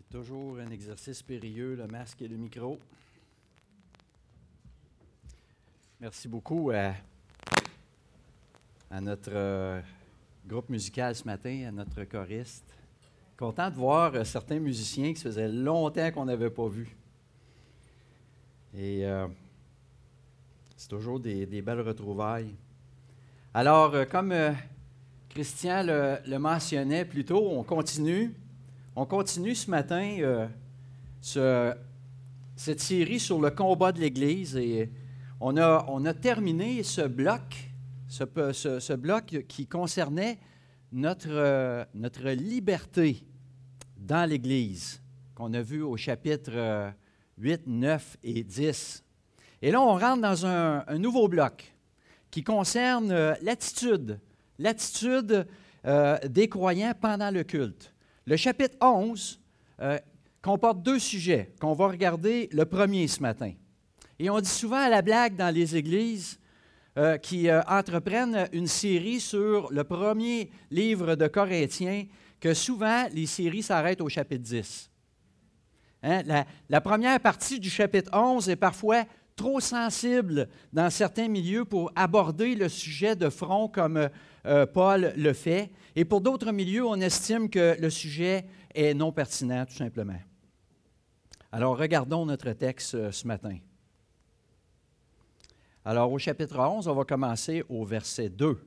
C'est toujours un exercice périlleux, le masque et le micro. Merci beaucoup à, notre euh, groupe musical ce matin, à notre choriste. Content de voir euh, certains musiciens qui se faisait longtemps qu'on n'avait pas vus. Et euh, c'est toujours des, belles retrouvailles. Alors, comme Christian le mentionnait plus tôt, on continue. On continue ce matin euh, ce- cette série sur le combat de l'Église et on a, terminé ce bloc, ce, bloc qui concernait notre, euh, notre liberté dans l'Église, qu'on a vu au chapitre euh, 8, 9 et 10. Et là, on rentre dans un, nouveau bloc qui concerne euh, l'attitude, l'attitude euh, des croyants pendant le culte. Le chapitre 11 euh, comporte deux sujets qu'on va regarder le premier ce matin. Et on dit souvent à la blague dans les églises euh, qui euh, entreprennent une série sur le premier livre de Corinthiens que souvent les séries s'arrêtent au chapitre 10. Hein, La, la première partie du chapitre 11 est parfois trop sensible dans certains milieux pour aborder le sujet de front comme euh, Paul le fait. Et pour d'autres milieux, on estime que le sujet est non pertinent, tout simplement. Alors, regardons notre texte euh, ce matin. Alors, au chapitre 11, on va commencer au verset 2.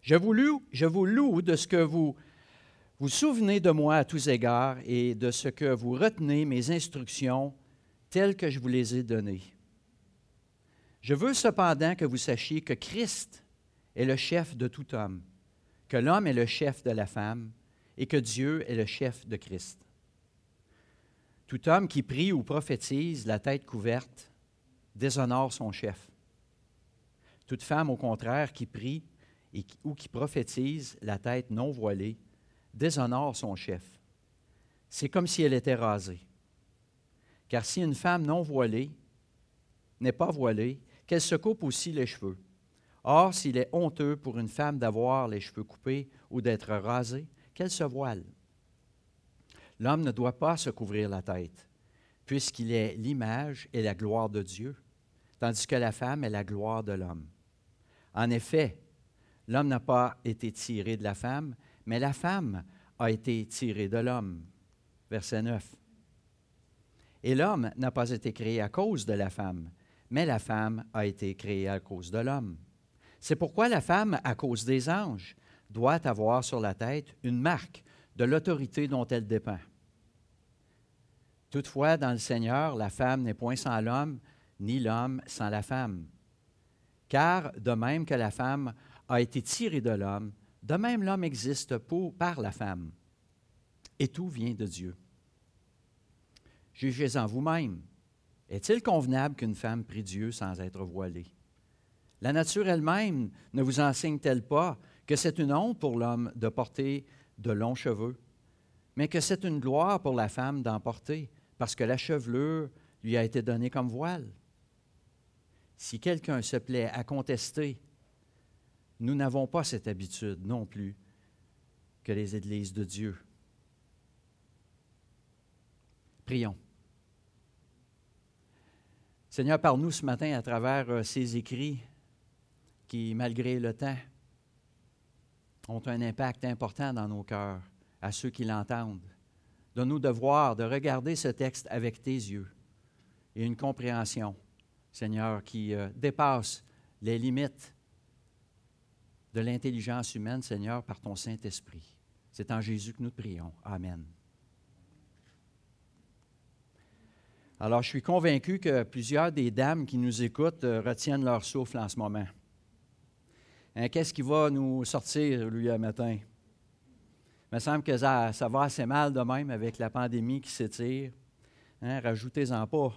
Je vous loue, je vous loue de ce que vous vous souvenez de moi à tous égards et de ce que vous retenez mes instructions telles que je vous les ai données. Je veux cependant que vous sachiez que Christ est le chef de tout homme, que l'homme est le chef de la femme et que Dieu est le chef de Christ. Tout homme qui prie ou prophétise la tête couverte déshonore son chef. Toute femme, au contraire, qui prie et ou qui prophétise la tête non voilée déshonore son chef. C'est comme si elle était rasée. Car si une femme non voilée n'est pas voilée, qu'elle se coupe aussi les cheveux. Or, s'il est honteux pour une femme d'avoir les cheveux coupés ou d'être rasée, qu'elle se voile. L'homme ne doit pas se couvrir la tête, puisqu'il est l'image et la gloire de Dieu, tandis que la femme est la gloire de l'homme. En effet, l'homme n'a pas été tiré de la femme, mais la femme a été tirée de l'homme. Verset 9. Et l'homme n'a pas été créé à cause de la femme, mais la femme a été créée à cause de l'homme. C'est pourquoi la femme, à cause des anges, doit avoir sur la tête une marque de l'autorité dont elle dépend. Toutefois, dans le Seigneur, la femme n'est point sans l'homme, ni l'homme sans la femme. Car de même que la femme a été tirée de l'homme, de même l'homme existe pour, par la femme. Et tout vient de Dieu. Jugez-en vous-même. Est-il convenable qu'une femme prie Dieu sans être voilée? La nature elle-même ne vous enseigne-t-elle pas que c'est une honte pour l'homme de porter de longs cheveux, mais que c'est une gloire pour la femme d'en porter, parce que la chevelure lui a été donnée comme voile? Si quelqu'un se plaît à contester, nous n'avons pas cette habitude non plus que les églises de Dieu. Prions. Seigneur, parle-nous ce matin à travers euh, ces écrits qui, malgré le temps, ont un impact important dans nos cœurs, à ceux qui l'entendent. Donne-nous de voir, de regarder ce texte avec tes yeux et une compréhension, Seigneur, qui euh, dépasse les limites de l'intelligence humaine, Seigneur, par ton Saint-Esprit. C'est en Jésus que nous prions. Amen. Alors, je suis convaincu que plusieurs des dames qui nous écoutent euh, retiennent leur souffle en ce moment. Hein, Qu'est-ce qui va nous sortir, lui, un matin? Il me semble que ça, va assez mal de même avec la pandémie qui s'étire. Hein, Rajoutez-en pas.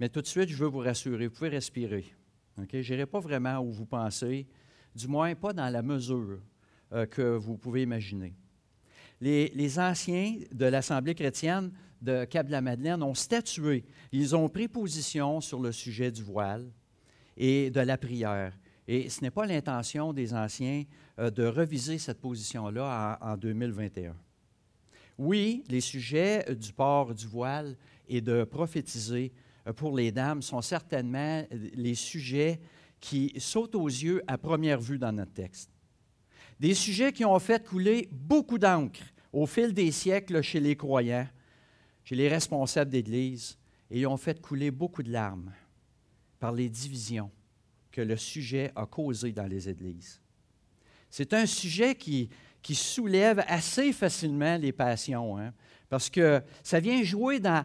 Mais tout de suite, je veux vous rassurer, vous pouvez respirer. Je n'irai pas vraiment où vous pensez, du moins pas dans la mesure euh, que vous pouvez imaginer. Les anciens de l'Assemblée chrétienne de Cap-de-la-Madeleine ont statué, ils ont pris position sur le sujet du voile et de la prière. Et ce n'est pas l'intention des anciens euh, de reviser cette position-là en, en 2021. Oui, les sujets du port du voile et de prophétiser pour les dames sont certainement les sujets qui sautent aux yeux à première vue dans notre texte. Des sujets qui ont fait couler beaucoup d'encre au fil des siècles chez les croyants, chez les responsables d'Église, et ont fait couler beaucoup de larmes par les divisions que le sujet a causées dans les Églises. C'est un sujet qui, soulève assez facilement les passions, hein, parce que ça vient jouer dans,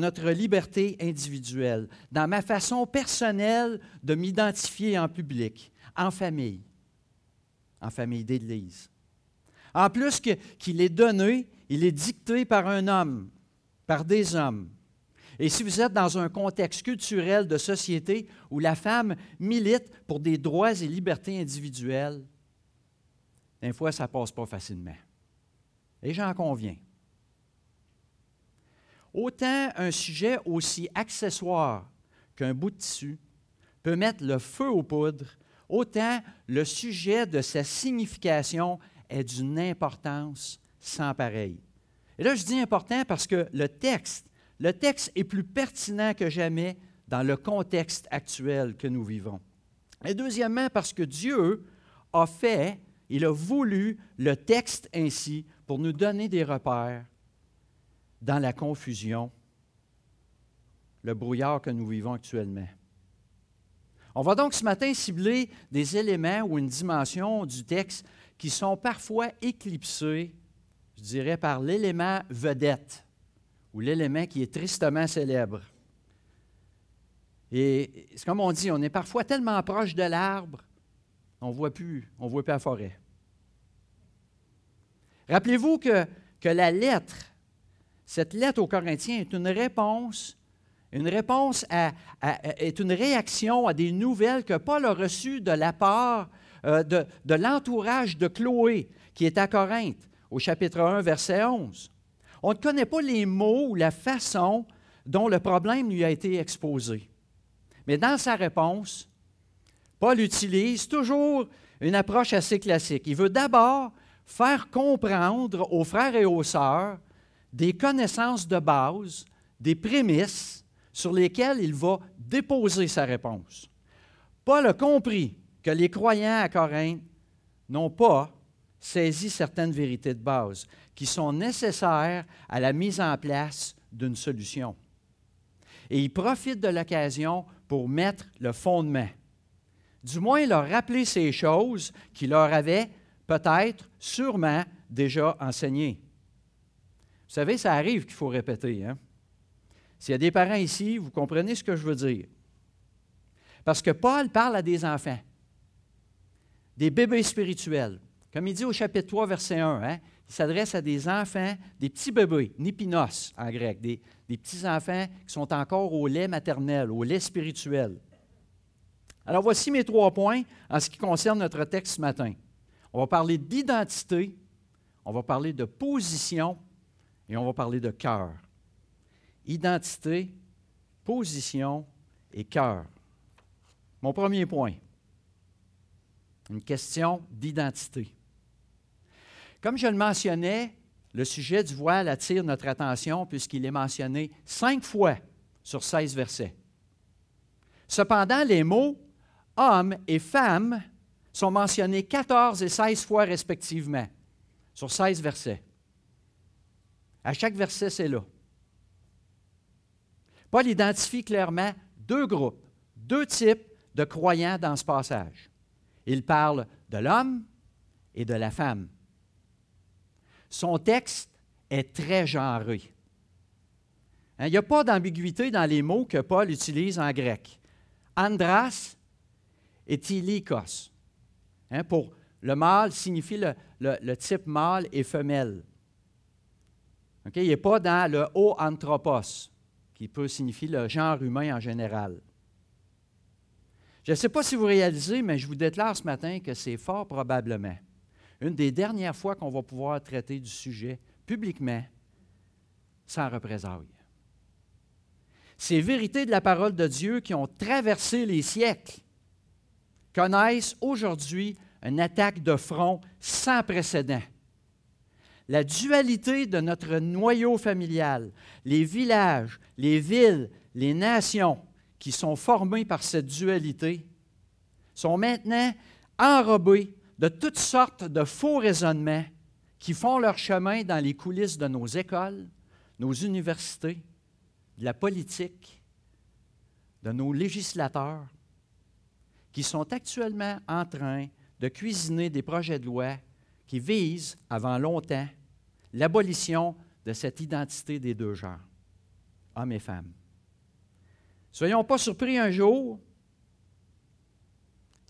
notre liberté individuelle, dans ma façon personnelle de m'identifier en public, en famille, en famille d'Église. En plus qu'il est donné, il est dicté par un homme, par des hommes. Et si vous êtes dans un contexte culturel de société où la femme milite pour des droits et libertés individuelles, des fois, ça ne passe pas facilement. Et j'en conviens. Autant un sujet aussi accessoire qu'un bout de tissu peut mettre le feu aux poudres, autant le sujet de sa signification est d'une importance sans pareille. Et là, je dis important parce que le texte, le texte est plus pertinent que jamais dans le contexte actuel que nous vivons. Et deuxièmement, parce que Dieu a fait, il a voulu le texte ainsi pour nous donner des repères dans la confusion, le brouillard que nous vivons actuellement. On va donc ce matin cibler des éléments ou une dimension du texte qui sont parfois éclipsés, je dirais, par l'élément vedette ou l'élément qui est tristement célèbre. Et c'est comme on dit, on est parfois tellement proche de l'arbre, on ne voit plus, on voit la forêt. Rappelez-vous que, que la lettre cette lettre aux Corinthiens est une réponse, une réponse est une réaction à des nouvelles que Paul a reçues de la part euh, de, de l'entourage de Chloé, qui est à Corinthe, au chapitre 1, verset 11. On ne connaît pas les mots ou la façon dont le problème lui a été exposé. Mais dans sa réponse, Paul utilise toujours une approche assez classique. Il veut d'abord faire comprendre aux frères et aux sœurs des connaissances de base, des prémices sur lesquelles il va déposer sa réponse. Paul a compris que les croyants à Corinthe n'ont pas saisi certaines vérités de base qui sont nécessaires à la mise en place d'une solution. Et il profite de l'occasion pour mettre le fondement. Du moins leur rappeler ces choses qu'il leur avait peut-être, sûrement, déjà enseignées. Vous savez, ça arrive qu'il faut répéter. Hein? S'il y a des parents ici, vous comprenez ce que je veux dire. Parce que Paul parle à des enfants, des bébés spirituels. Comme il dit au chapitre 3, verset 1, hein, il s'adresse à des enfants, des petits bébés, nipinos en grec, des, petits-enfants qui sont encore au lait maternel, au lait spirituel. Alors voici mes trois points en ce qui concerne notre texte ce matin. On va parler d'identité, on va parler de position et on va parler de cœur. Identité, position et cœur. Mon premier point, une question d'identité. Comme je le mentionnais, le sujet du voile attire notre attention puisqu'il est mentionné cinq fois sur 16 versets. Cependant, les mots homme et femme sont mentionnés 14 et 16 fois respectivement sur 16 versets. À chaque verset, c'est là. Paul identifie clairement deux groupes, deux types de croyants dans ce passage. Il parle de l'homme et de la femme. Son texte est très genré. Hein, il n'y a pas d'ambiguïté dans les mots que Paul utilise en grec. Andras et tilikos. Hein, pour le mâle signifie le type mâle et femelle. Il n'est pas dans le haut anthropos, qui peut signifier le genre humain en général. Je ne sais pas si vous réalisez, mais je vous déclare ce matin que c'est fort probablement une des dernières fois qu'on va pouvoir traiter du sujet publiquement sans représailles. Ces vérités de la parole de Dieu qui ont traversé les siècles connaissent aujourd'hui une attaque de front sans précédent la dualité de notre noyau familial, les villages, les villes, les nations qui sont formés par cette dualité, sont maintenant enrobés de toutes sortes de faux raisonnements qui font leur chemin dans les coulisses de nos écoles, nos universités, de la politique, de nos législateurs, qui sont actuellement en train de cuisiner des projets de loi qui visent, avant longtemps, l'abolition de cette identité des deux genres, hommes et femmes. Soyons pas surpris un jour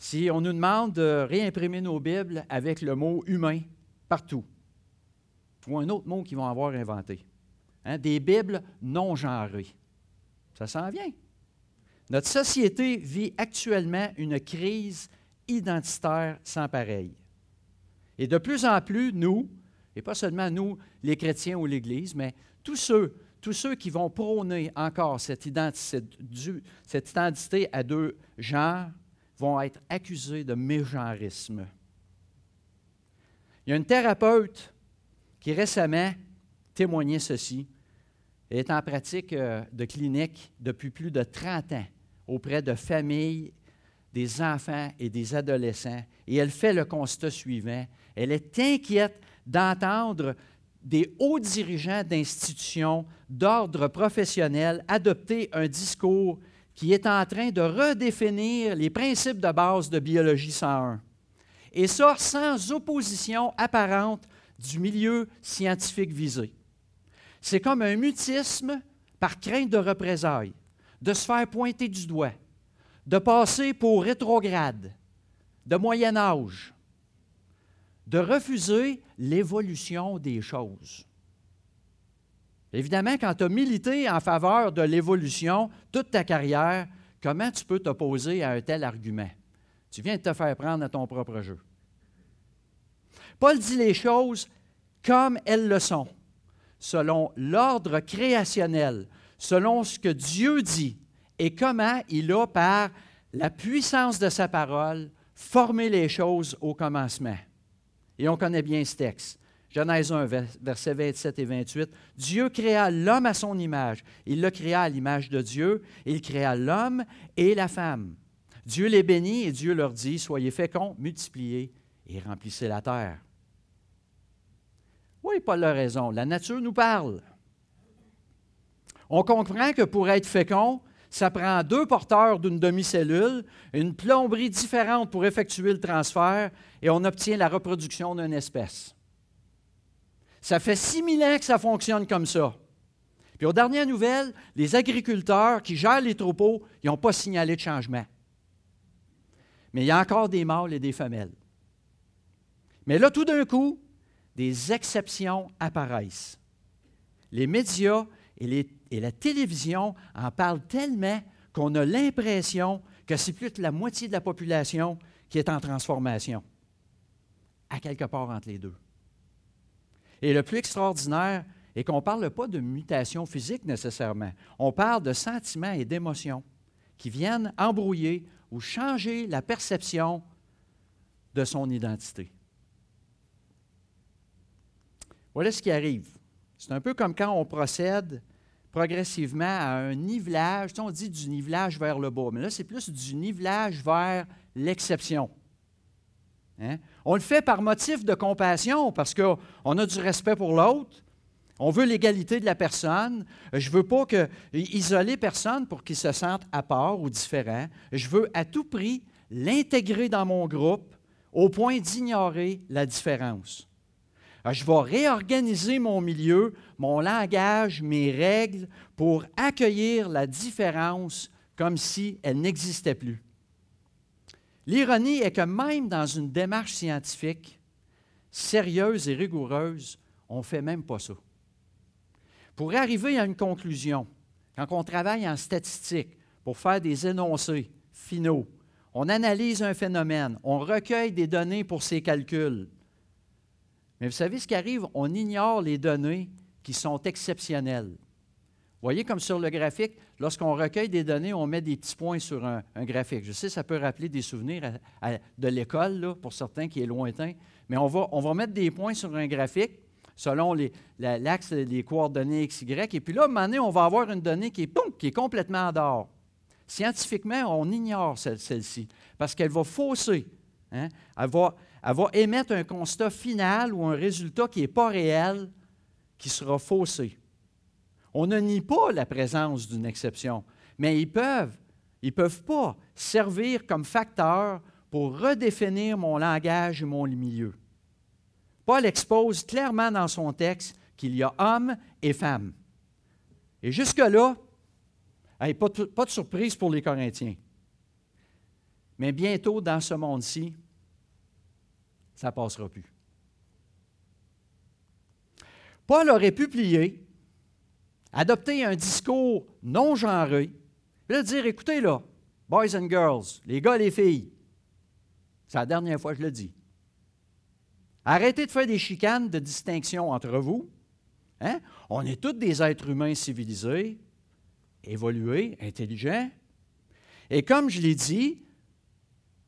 si on nous demande de réimprimer nos Bibles avec le mot humain partout, ou un autre mot qu'ils vont avoir inventé. Hein, des Bibles non genrées. Ça s'en vient. Notre société vit actuellement une crise identitaire sans pareil. Et de plus en plus, nous, et pas seulement nous, les chrétiens ou l'Église, mais tous ceux, tous ceux qui vont prôner encore cette identité à deux genres vont être accusés de mégenrisme. Il y a une thérapeute qui récemment témoignait ceci. Elle est en pratique euh, de clinique depuis plus de 30 ans auprès de familles, des enfants et des adolescents. Et elle fait le constat suivant. Elle est inquiète d'entendre des hauts dirigeants d'institutions d'ordre professionnel adopter un discours qui est en train de redéfinir les principes de base de biologie 101. Et ça sans opposition apparente du milieu scientifique visé. C'est comme un mutisme par crainte de représailles, de se faire pointer du doigt, de passer pour rétrograde, de Moyen Âge, de refuser l'évolution des choses. Évidemment, quand tu as milité en faveur de l'évolution toute ta carrière, comment tu peux t'opposer à un tel argument? Tu viens de te faire prendre à ton propre jeu. Paul dit les choses comme elles le sont, selon l'ordre créationnel, selon ce que Dieu dit et comment il a, par la puissance de sa parole, formé les choses au commencement. Et on connaît bien ce texte. Genèse 1, versets 27 et 28. Dieu créa l'homme à son image. Il le créa à l'image de Dieu. Il créa l'homme et la femme. Dieu les bénit et Dieu leur dit, Soyez féconds, multipliez et remplissez la terre. Oui, Paul a raison. La nature nous parle. On comprend que pour être fécond, ça prend deux porteurs d'une demi-cellule, une plomberie différente pour effectuer le transfert, et on obtient la reproduction d'une espèce. Ça fait 6000 ans que ça fonctionne comme ça. Puis aux dernières nouvelles, les agriculteurs qui gèrent les troupeaux, ils n'ont pas signalé de changement. Mais il y a encore des mâles et des femelles. Mais là, tout d'un coup, des exceptions apparaissent. Les médias et, la télévision en parlent tellement qu'on a l'impression que c'est plus de la moitié de la population qui est en transformation, à quelque part entre les deux. Et le plus extraordinaire est qu'on ne parle pas de mutation physique nécessairement. On parle de sentiments et d'émotions qui viennent embrouiller ou changer la perception de son identité. Voilà ce qui arrive. C'est un peu comme quand on procède progressivement à un nivelage. on dit du nivelage vers le bas, mais là, c'est plus du nivelage vers l'exception. Hein? On le fait par motif de compassion, parce qu'on a du respect pour l'autre. On veut l'égalité de la personne. Je ne veux pas que, isoler personne pour qu'il se sente à part ou différent. Je veux à tout prix l'intégrer dans mon groupe au point d'ignorer la différence. Ah, je vais réorganiser mon milieu, mon langage, mes règles pour accueillir la différence comme si elle n'existait plus. L'ironie est que même dans une démarche scientifique sérieuse et rigoureuse, on ne fait même pas ça. Pour arriver à une conclusion, quand on travaille en statistique pour faire des énoncés finaux, on analyse un phénomène, on recueille des données pour ses calculs, mais vous savez ce qui arrive? On ignore les données qui sont exceptionnelles. Voyez comme sur le graphique, lorsqu'on recueille des données, on met des petits points sur un, graphique. Je sais, ça peut rappeler des souvenirs de l'école, pour certains qui est lointain, mais on va, mettre des points sur un graphique selon l'axe des coordonnées x, y. Et puis là, à un moment donné, on va avoir une donnée qui est, qui est complètement en dehors. Scientifiquement, on ignore celle-ci parce qu'elle va fausser. Hein. Elle, va, elle va émettre un constat final ou un résultat qui n'est pas réel, qui sera faussé. On ne nie pas la présence d'une exception, mais ils peuvent, ils peuvent pas servir comme facteur pour redéfinir mon langage et mon milieu. Paul expose clairement dans son texte qu'il y a hommes et femmes. Et jusque-là, pas, pas de surprise pour les Corinthiens. Mais bientôt, dans ce monde-ci, ça ne passera plus. Paul aurait pu plier, adopter un discours non genré, et dire écoutez là, boys and girls, les gars les filles, c'est la dernière fois que je le dis. Arrêtez de faire des chicanes de distinction entre vous. Hein? On est tous des êtres humains civilisés, évolués, intelligents. Et comme je l'ai dit,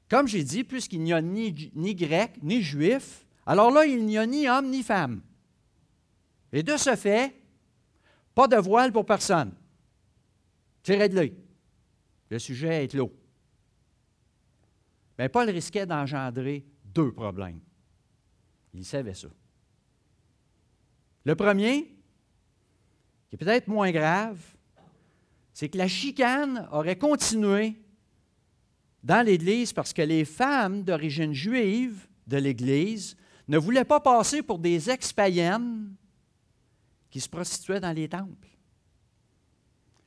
comme j'ai dit, puisqu'il n'y a ni, ni grec, ni juif, alors là, il n'y a ni homme ni femme. Et de ce fait, pas de voile pour personne. De l'œil. Le sujet est clos. Mais Paul risquait d'engendrer deux problèmes. Il savait ça. Le premier, qui est peut-être moins grave, c'est que la chicane aurait continué dans l'Église parce que les femmes d'origine juive de l'Église ne voulaient pas passer pour des ex-païennes qui se prostituaient dans les temples.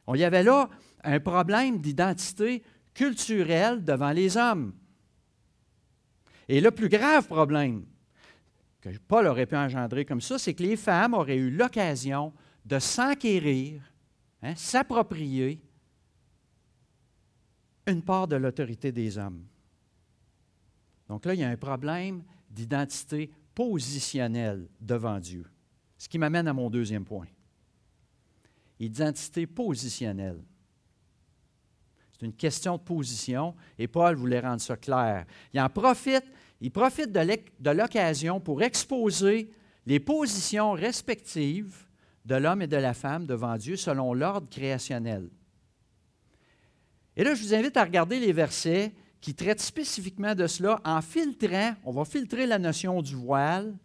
On y avait là un problème d'identité culturelle devant les hommes. Et le plus grave problème que Paul aurait pu engendrer comme ça, c'est que les femmes auraient eu l'occasion de s'enquérir, hein, s'approprier une part de l'autorité des hommes. Donc là, il y a un problème d'identité positionnelle devant Dieu. Ce qui m'amène à mon deuxième point. Identité positionnelle. C'est une question de position et Paul voulait rendre ça clair. Il en profite, il profite de l'occasion pour exposer les positions respectives de l'homme et de la femme devant Dieu selon l'ordre créationnel. Et là, je vous invite à regarder les versets qui traitent spécifiquement de cela en filtrant, on va filtrer la notion du voile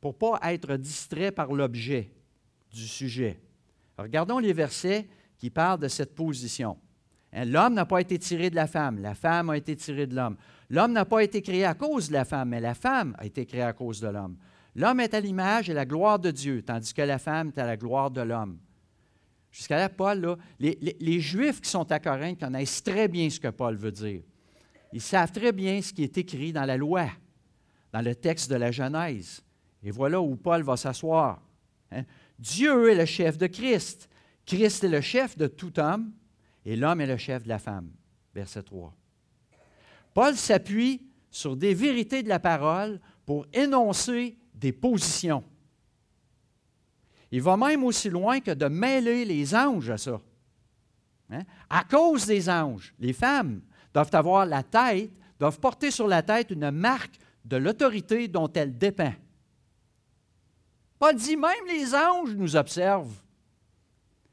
pour ne pas être distrait par l'objet du sujet. regardons les versets qui parlent de cette position. Hein, l'homme n'a pas été tiré de la femme, la femme a été tirée de l'homme. L'homme n'a pas été créé à cause de la femme, mais la femme a été créée à cause de l'homme. L'homme est à l'image et la gloire de Dieu, tandis que la femme est à la gloire de l'homme. Jusqu'à là, Paul, les, Juifs qui sont à Corinthe connaissent très bien ce que Paul veut dire. Ils savent très bien ce qui est écrit dans la loi, dans le texte de la Genèse. Et voilà où Paul va s'asseoir. Hein. Dieu est le chef de Christ. Christ est le chef de tout homme et l'homme est le chef de la femme. Verset 3. Paul s'appuie sur des vérités de la parole pour énoncer des positions. Il va même aussi loin que de mêler les anges à ça. Hein. À cause des anges, les femmes doivent avoir la tête, doivent porter sur la tête une marque de l'autorité dont elles dépendent. Paul dit même les anges nous observent.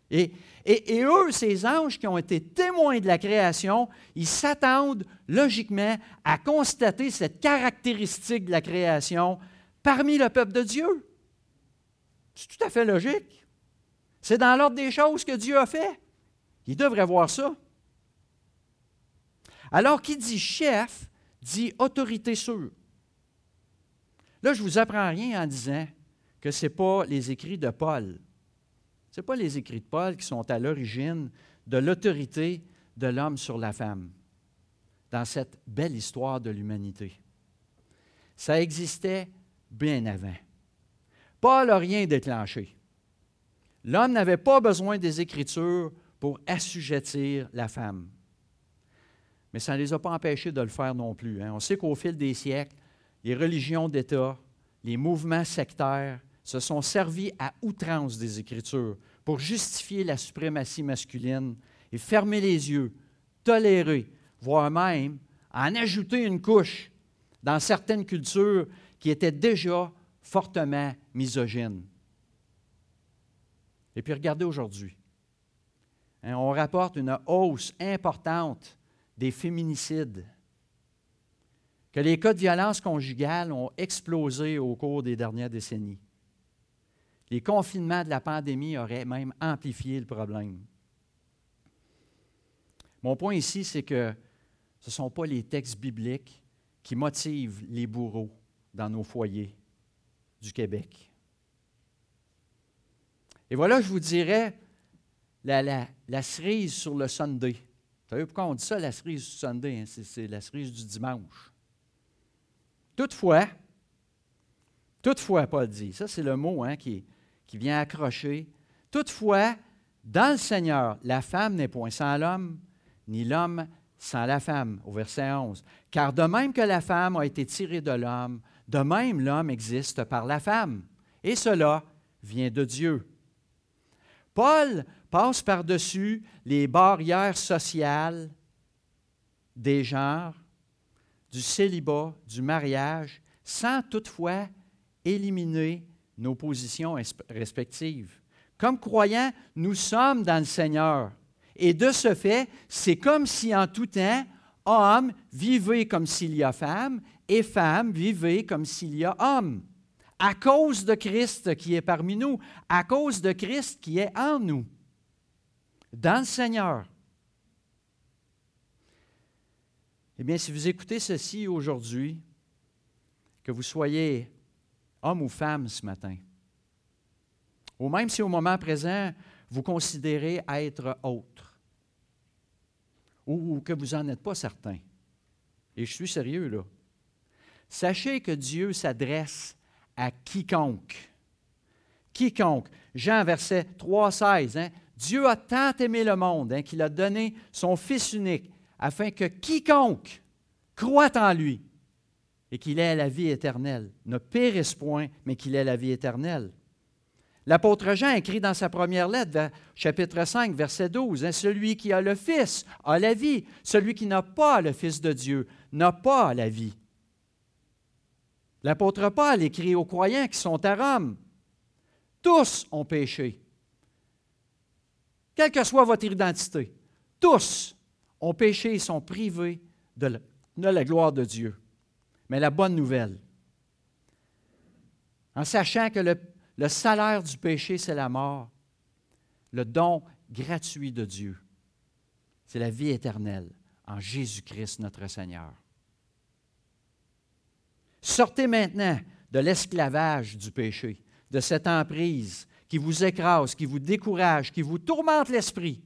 Et, et, eux, ces anges qui ont été témoins de la création, ils s'attendent logiquement à constater cette caractéristique de la création parmi le peuple de Dieu. C'est tout à fait logique. C'est dans l'ordre des choses que Dieu a fait. Ils devraient voir ça. Alors, qui dit chef, dit autorité sûre. Là, je ne vous apprends rien en disant que ce n'est pas les écrits de Paul. Ce n'est pas les écrits de Paul qui sont à l'origine de l'autorité de l'homme sur la femme dans cette belle histoire de l'humanité. Ça existait bien avant. Paul n'a rien déclenché. L'homme n'avait pas besoin des Écritures pour assujettir la femme. Mais ça ne les a pas empêchés de le faire non plus. Hein. On sait qu'au fil des siècles, les religions d'État, les mouvements sectaires, se sont servis à outrance des Écritures pour justifier la suprématie masculine et fermer les yeux, tolérer, voire même en ajouter une couche dans certaines cultures qui étaient déjà fortement misogyne. Et puis regardez aujourd'hui. Hein, on rapporte une hausse importante des féminicides, que les cas de violence conjugale ont explosé au cours des dernières décennies. Les confinements de la pandémie auraient même amplifié le problème. Mon point ici, c'est que ce ne sont pas les textes bibliques qui motivent les bourreaux dans nos foyers du Québec. Et voilà, je vous dirais, la, cerise sur le Sunday. Vous savez pourquoi on dit ça, la cerise du Sunday? Hein? C'est la cerise du dimanche. Toutefois, toutefois, Paul dit, ça c'est le mot hein, qui, qui vient accrocher. Toutefois, dans le Seigneur, la femme n'est point sans l'homme, ni l'homme sans la femme, au verset 11. Car de même que la femme a été tirée de l'homme, de même l'homme existe par la femme. Et cela vient de Dieu. Paul passe par-dessus les barrières sociales des genres, du célibat, du mariage, sans toutefois éliminer nos positions respectives. Comme croyants, nous sommes dans le Seigneur. Et de ce fait, c'est comme si en tout temps, homme vivait comme s'il y a femme et femme vivait comme s'il y a homme. À cause de Christ qui est parmi nous, à cause de Christ qui est en nous, dans le Seigneur. Eh bien, si vous écoutez ceci aujourd'hui, que vous soyez homme ou femme ce matin, ou même si au moment présent, vous considérez être autre, ou que vous n'en êtes pas certain, et je suis sérieux là, sachez que Dieu s'adresse à quiconque. Quiconque. Jean, verset 3, 16. Hein, Dieu a tant aimé le monde hein, qu'il a donné son Fils unique, afin que quiconque croit en lui et qu'il ait la vie éternelle, ne périsse point, mais qu'il ait la vie éternelle. L'apôtre Jean écrit dans sa première lettre, chapitre 5, verset 12, hein, Celui qui a le Fils a la vie, celui qui n'a pas le Fils de Dieu n'a pas la vie. L'apôtre Paul écrit aux croyants qui sont à Rome, Tous ont péché, quelle que soit votre identité, tous ont péché et sont privés de la gloire de Dieu. Mais la bonne nouvelle, en sachant que le salaire du péché, c'est la mort. Le don gratuit de Dieu, c'est la vie éternelle en Jésus-Christ notre Seigneur. Sortez maintenant de l'esclavage du péché, de cette emprise qui vous écrase, qui vous décourage, qui vous tourmente l'esprit,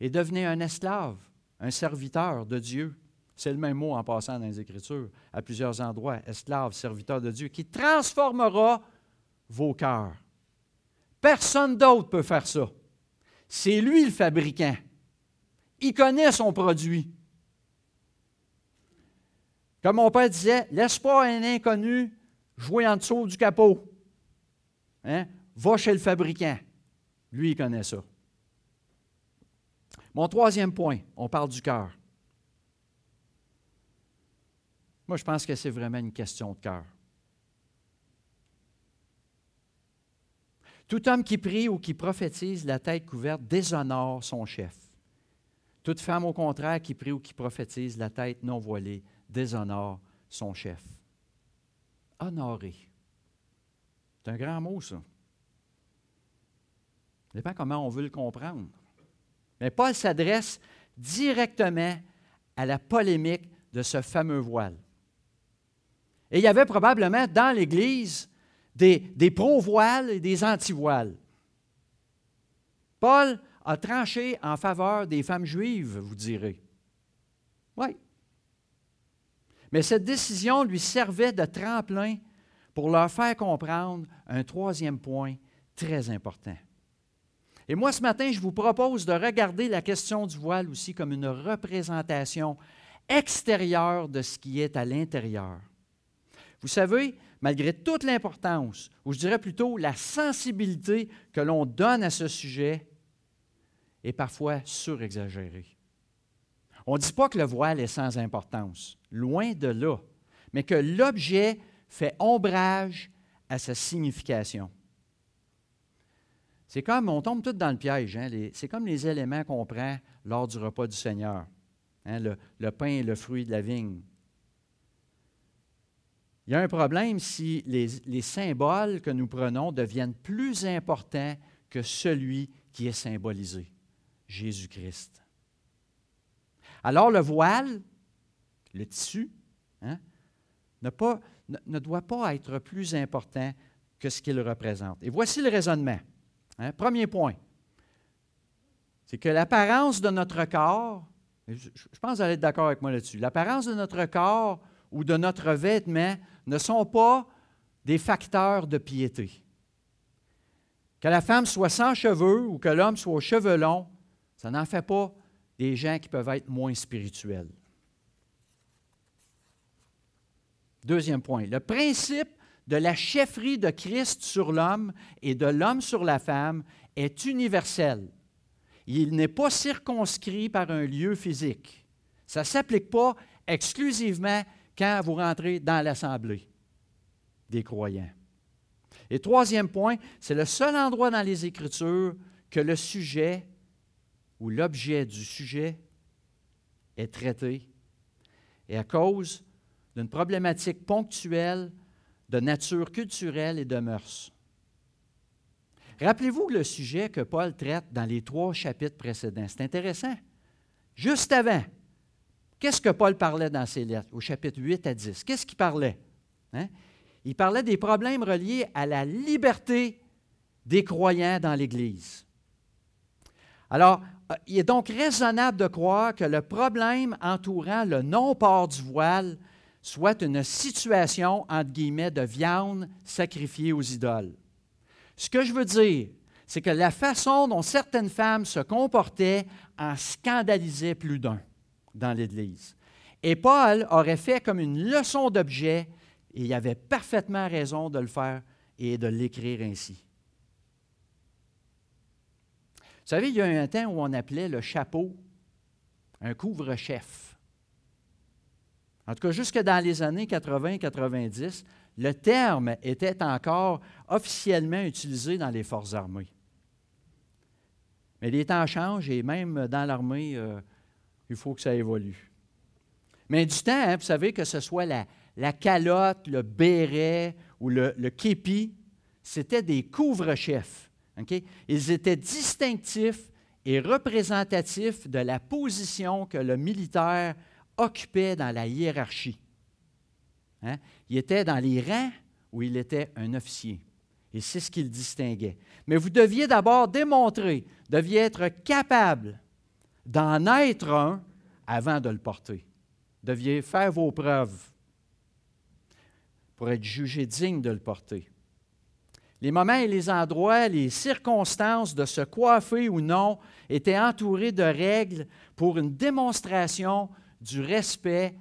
et devenez un esclave, un serviteur de Dieu. C'est le même mot en passant dans les Écritures à plusieurs endroits, esclave, serviteur de Dieu, qui transformera vos cœurs. Personne d'autre peut faire ça. C'est lui le fabricant. Il connaît son produit. Comme mon père disait, laisse pas un inconnu jouer en dessous du capot. Hein? Va chez le fabricant. Lui, il connaît ça. Mon troisième point, on parle du cœur. Moi, je pense que c'est vraiment une question de cœur. Tout homme qui prie ou qui prophétise la tête couverte déshonore son chef. Toute femme, au contraire, qui prie ou qui prophétise la tête non voilée déshonore son chef. Honorer. C'est un grand mot, ça. Ça dépend comment on veut le comprendre. Mais Paul s'adresse directement à la polémique de ce fameux voile. Et il y avait probablement dans l'Église des, pro-voiles et des anti-voiles. Paul a tranché en faveur des femmes juives, vous direz. Oui. Mais cette décision lui servait de tremplin pour leur faire comprendre un troisième point très important. Et moi, ce matin, je vous propose de regarder la question du voile aussi comme une représentation extérieure de ce qui est à l'intérieur. Vous savez, malgré toute l'importance, ou je dirais plutôt la sensibilité que l'on donne à ce sujet, est parfois surexagérée. On ne dit pas que le voile est sans importance, loin de là, mais que l'objet fait ombrage à sa signification. C'est comme, on tombe tous dans le piège, hein, c'est comme les éléments qu'on prend lors du repas du Seigneur, hein, le, le pain et le fruit de la vigne. Il y a un problème si les, les, symboles que nous prenons deviennent plus importants que celui qui est symbolisé, Jésus-Christ. Alors le voile, le tissu, hein, ne, doit pas être plus important que ce qu'il représente. Et voici le raisonnement. Hein. Premier point, c'est que l'apparence de notre corps, je, je pense que vous allez être d'accord avec moi là-dessus, l'apparence de notre corps ou de notre vêtement ne sont pas des facteurs de piété. Que la femme soit sans cheveux ou que l'homme soit aux cheveux longs, ça n'en fait pas des gens qui peuvent être moins spirituels. Deuxième point, le principe de la chefferie de Christ sur l'homme et de l'homme sur la femme est universel. Il n'est pas circonscrit par un lieu physique. Ça ne s'applique pas exclusivement quand vous rentrez dans l'assemblée des croyants. Et troisième point, c'est le seul endroit dans les Écritures que le sujet ou l'objet du sujet est traité. Et à cause d'une problématique ponctuelle de nature culturelle et de mœurs. Rappelez-vous le sujet que Paul traite dans les trois chapitres précédents. C'est intéressant. Juste avant, qu'est-ce que Paul parlait dans ses lettres, au chapitre 8 à 10? Qu'est-ce qu'il parlait? Hein? Il parlait des problèmes reliés à la liberté des croyants dans l'Église. Alors, euh, il est donc raisonnable de croire que le problème entourant le non-port du voile soit une situation, entre guillemets, de viande sacrifiée aux idoles. Ce que je veux dire, c'est que la façon dont certaines femmes se comportaient en scandalisait plus d'un dans l'Église. Et Paul aurait fait comme une leçon d'objet, et il avait parfaitement raison de le faire et de l'écrire ainsi. Vous savez, il y a un temps où on appelait le chapeau un couvre-chef. En tout cas, jusque dans les années 80-90, le terme était encore officiellement utilisé dans les forces armées. Mais les temps changent et même dans l'armée, euh, il faut que ça évolue. Mais du temps, hein, vous savez, que ce soit la, calotte, le béret ou le, képi, c'était des couvre-chefs. Ils étaient distinctifs et représentatifs de la position que le militaire occupait dans la hiérarchie. Hein? Il était dans les rangs où il était un officier. Et c'est ce qui le distinguait. Mais vous deviez d'abord démontrer, deviez être capable d'en être un avant de le porter. Deviez faire vos preuves pour être jugé digne de le porter les moments et les endroits, les circonstances de se coiffer ou non étaient entourés de règles pour une démonstration du respect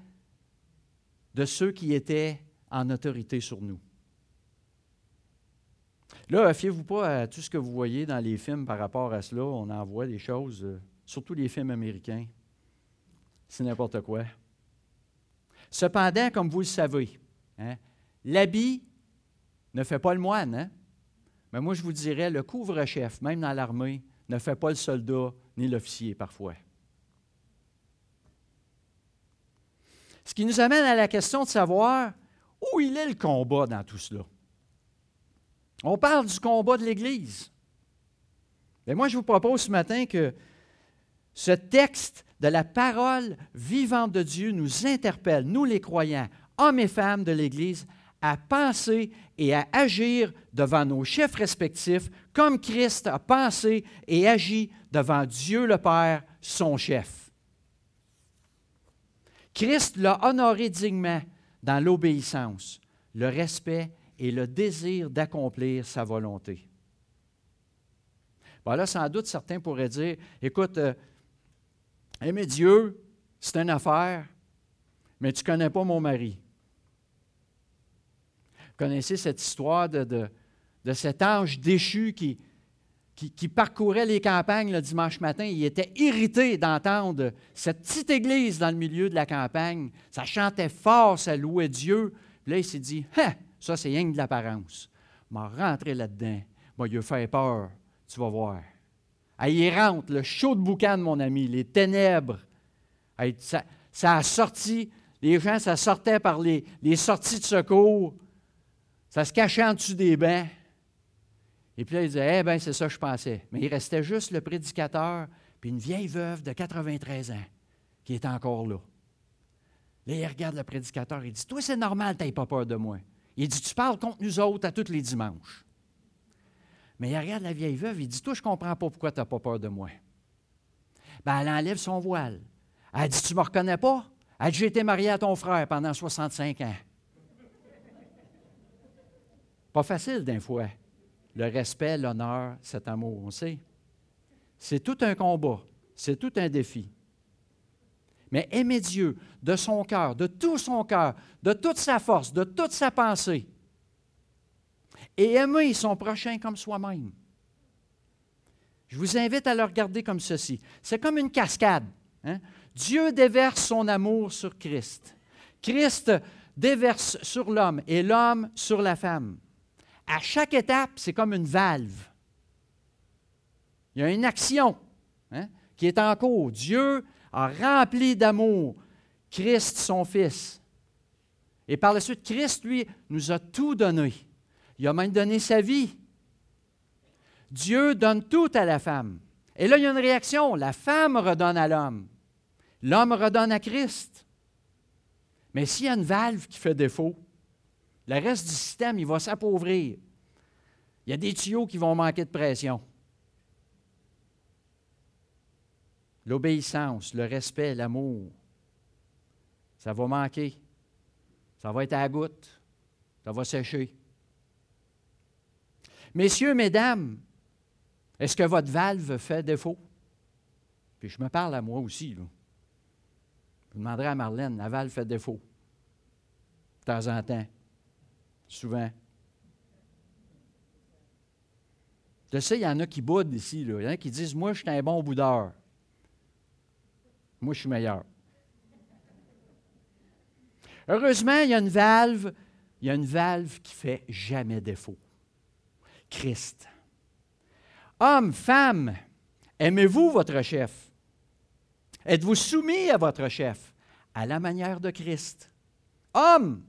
de ceux qui étaient en autorité sur nous. Là, fiez-vous pas à tout ce que vous voyez dans les films par rapport à cela. On en voit des choses, euh, surtout les films américains. C'est n'importe quoi. Cependant, comme vous le savez, hein, l'habit ne fait pas le moine. Hein? Mais moi, je vous dirais, le couvre-chef, même dans l'armée, ne fait pas le soldat ni l'officier parfois. Ce qui nous amène à la question de savoir où il est le combat dans tout cela. On parle du combat de l'Église. Mais moi, je vous propose ce matin que ce texte de la parole vivante de Dieu nous interpelle, nous les croyants, hommes et femmes de l'Église, à penser et à agir devant nos chefs respectifs comme Christ a pensé et agi devant Dieu le Père, son chef. Christ l'a honoré dignement dans l'obéissance, le respect et le désir d'accomplir sa volonté. Bon, là, sans doute, certains pourraient dire, écoute, euh, aimer Dieu, c'est une affaire, mais tu ne connais pas mon mari. Vous connaissez cette histoire de, cet ange déchu qui, parcourait les campagnes le dimanche matin. Il était irrité d'entendre cette petite église dans le milieu de la campagne. Ça chantait fort, ça louait Dieu. Puis là, il s'est dit, hein, ça, c'est rien que de l'apparence. m'a rentré là-dedans. Il fait peur, tu vas voir. Il rentre, le chaud de boucan, mon ami, les ténèbres. ça, ça, a sorti, les gens, ça sortait par les, sorties de secours. Ça se cachait en dessous des bains. Et puis là, il disait, eh bien, c'est ça que je pensais. Mais il restait juste le prédicateur, puis une vieille veuve de 93 ans qui est encore là. Là, il regarde le prédicateur, il dit, toi, c'est normal, tu pas peur de moi. Il dit, tu parles contre nous autres à tous les dimanches. Mais il regarde la vieille veuve, il dit, toi, je ne comprends pas pourquoi tu n'as pas peur de moi. Ben, elle enlève son voile. Elle dit, tu ne me reconnais pas? Elle dit, j'ai été mariée à ton frère pendant 65 ans. Pas facile d'un fois le respect, l'honneur, cet amour, on sait. C'est tout un combat, c'est tout un défi. Mais aimer Dieu de son cœur, de tout son cœur, de toute sa force, de toute sa pensée, et aimer son prochain comme soi-même. Je vous invite à le regarder comme ceci. C'est comme une cascade. Hein? Dieu déverse son amour sur Christ. Christ déverse sur l'homme et l'homme sur la femme à chaque étape, c'est comme une valve. Il y a une action hein, qui est en cours. Dieu a rempli d'amour Christ, son Fils. Et par la suite, Christ, lui, nous a tout donné. Il a même donné sa vie. Dieu donne tout à la femme. Et là, il y a une réaction. La femme redonne à l'homme. L'homme redonne à Christ. Mais s'il y a une valve qui fait défaut, le reste du système, il va s'appauvrir. Il y a des tuyaux qui vont manquer de pression. L'obéissance, le respect, l'amour, ça va manquer. Ça va être à la goutte. Ça va sécher. Messieurs, mesdames, est-ce que votre valve fait défaut? Puis je me parle à moi aussi. Là. Je demanderai à Marlène, la valve fait défaut. De temps en temps souvent. Je sais, il y en a qui boudent ici. Il y en a qui disent Moi, je suis un bon boudeur. Moi, je suis meilleur. Heureusement, il y a une valve, il y a une valve qui fait jamais défaut. Christ. Homme, femme, aimez-vous votre chef? Êtes-vous soumis à votre chef à la manière de Christ? Homme,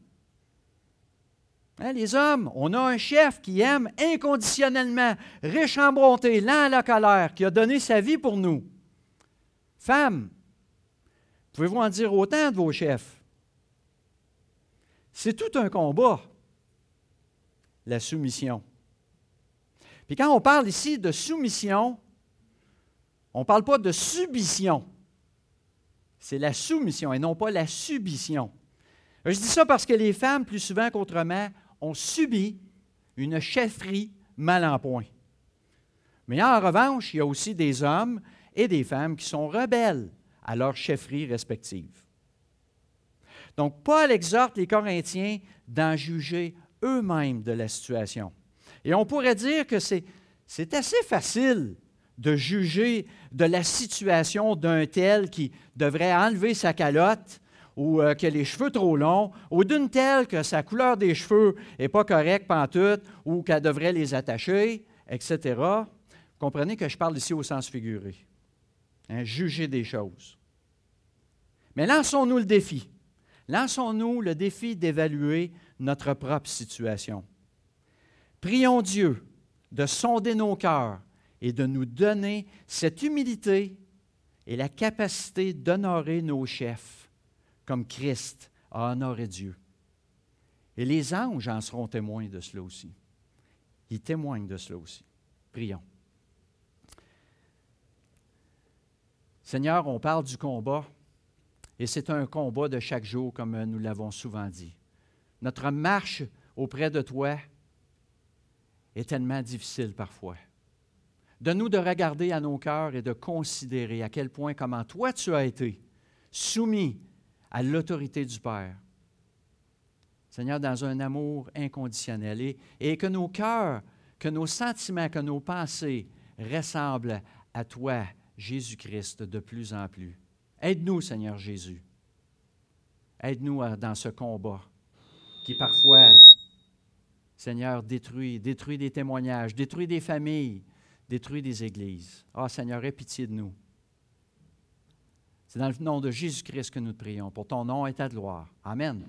Hein, les hommes, on a un chef qui aime inconditionnellement, riche en bonté, lent à la colère, qui a donné sa vie pour nous. Femmes, pouvez-vous en dire autant de vos chefs? C'est tout un combat, la soumission. Puis quand on parle ici de soumission, on ne parle pas de submission. C'est la soumission et non pas la subition. Je dis ça parce que les femmes, plus souvent qu'autrement, ont subi une chefferie mal en point. Mais en revanche, il y a aussi des hommes et des femmes qui sont rebelles à leur chefferie respective. Donc, Paul exhorte les Corinthiens d'en juger eux-mêmes de la situation. Et on pourrait dire que c'est, assez facile de juger de la situation d'un tel qui devrait enlever sa calotte ou euh, que les cheveux trop longs, ou d'une telle que sa couleur des cheveux n'est pas correcte pantoute, ou qu'elle devrait les attacher, etc. Comprenez que je parle ici au sens figuré. Hein, juger des choses. Mais lançons-nous le défi. Lançons-nous le défi d'évaluer notre propre situation. Prions Dieu de sonder nos cœurs et de nous donner cette humilité et la capacité d'honorer nos chefs comme Christ a honoré Dieu. Et les anges en seront témoins de cela aussi. Ils témoignent de cela aussi. Prions. Seigneur, on parle du combat, et c'est un combat de chaque jour, comme nous l'avons souvent dit. Notre marche auprès de toi est tellement difficile parfois. Donne-nous de regarder à nos cœurs et de considérer à quel point, comment toi tu as été soumis à l'autorité du Père. Seigneur, dans un amour inconditionnel et, que nos cœurs, que nos sentiments, que nos pensées ressemblent à toi, Jésus-Christ, de plus en plus. Aide-nous, Seigneur Jésus. Aide-nous dans ce combat qui parfois Seigneur, détruis, détruis des témoignages, détruis des familles, détruis des églises. Ah, Seigneur, aie pitié de nous. C'est dans le nom de Jésus-Christ que nous te prions. Pour ton nom et ta gloire. Amen.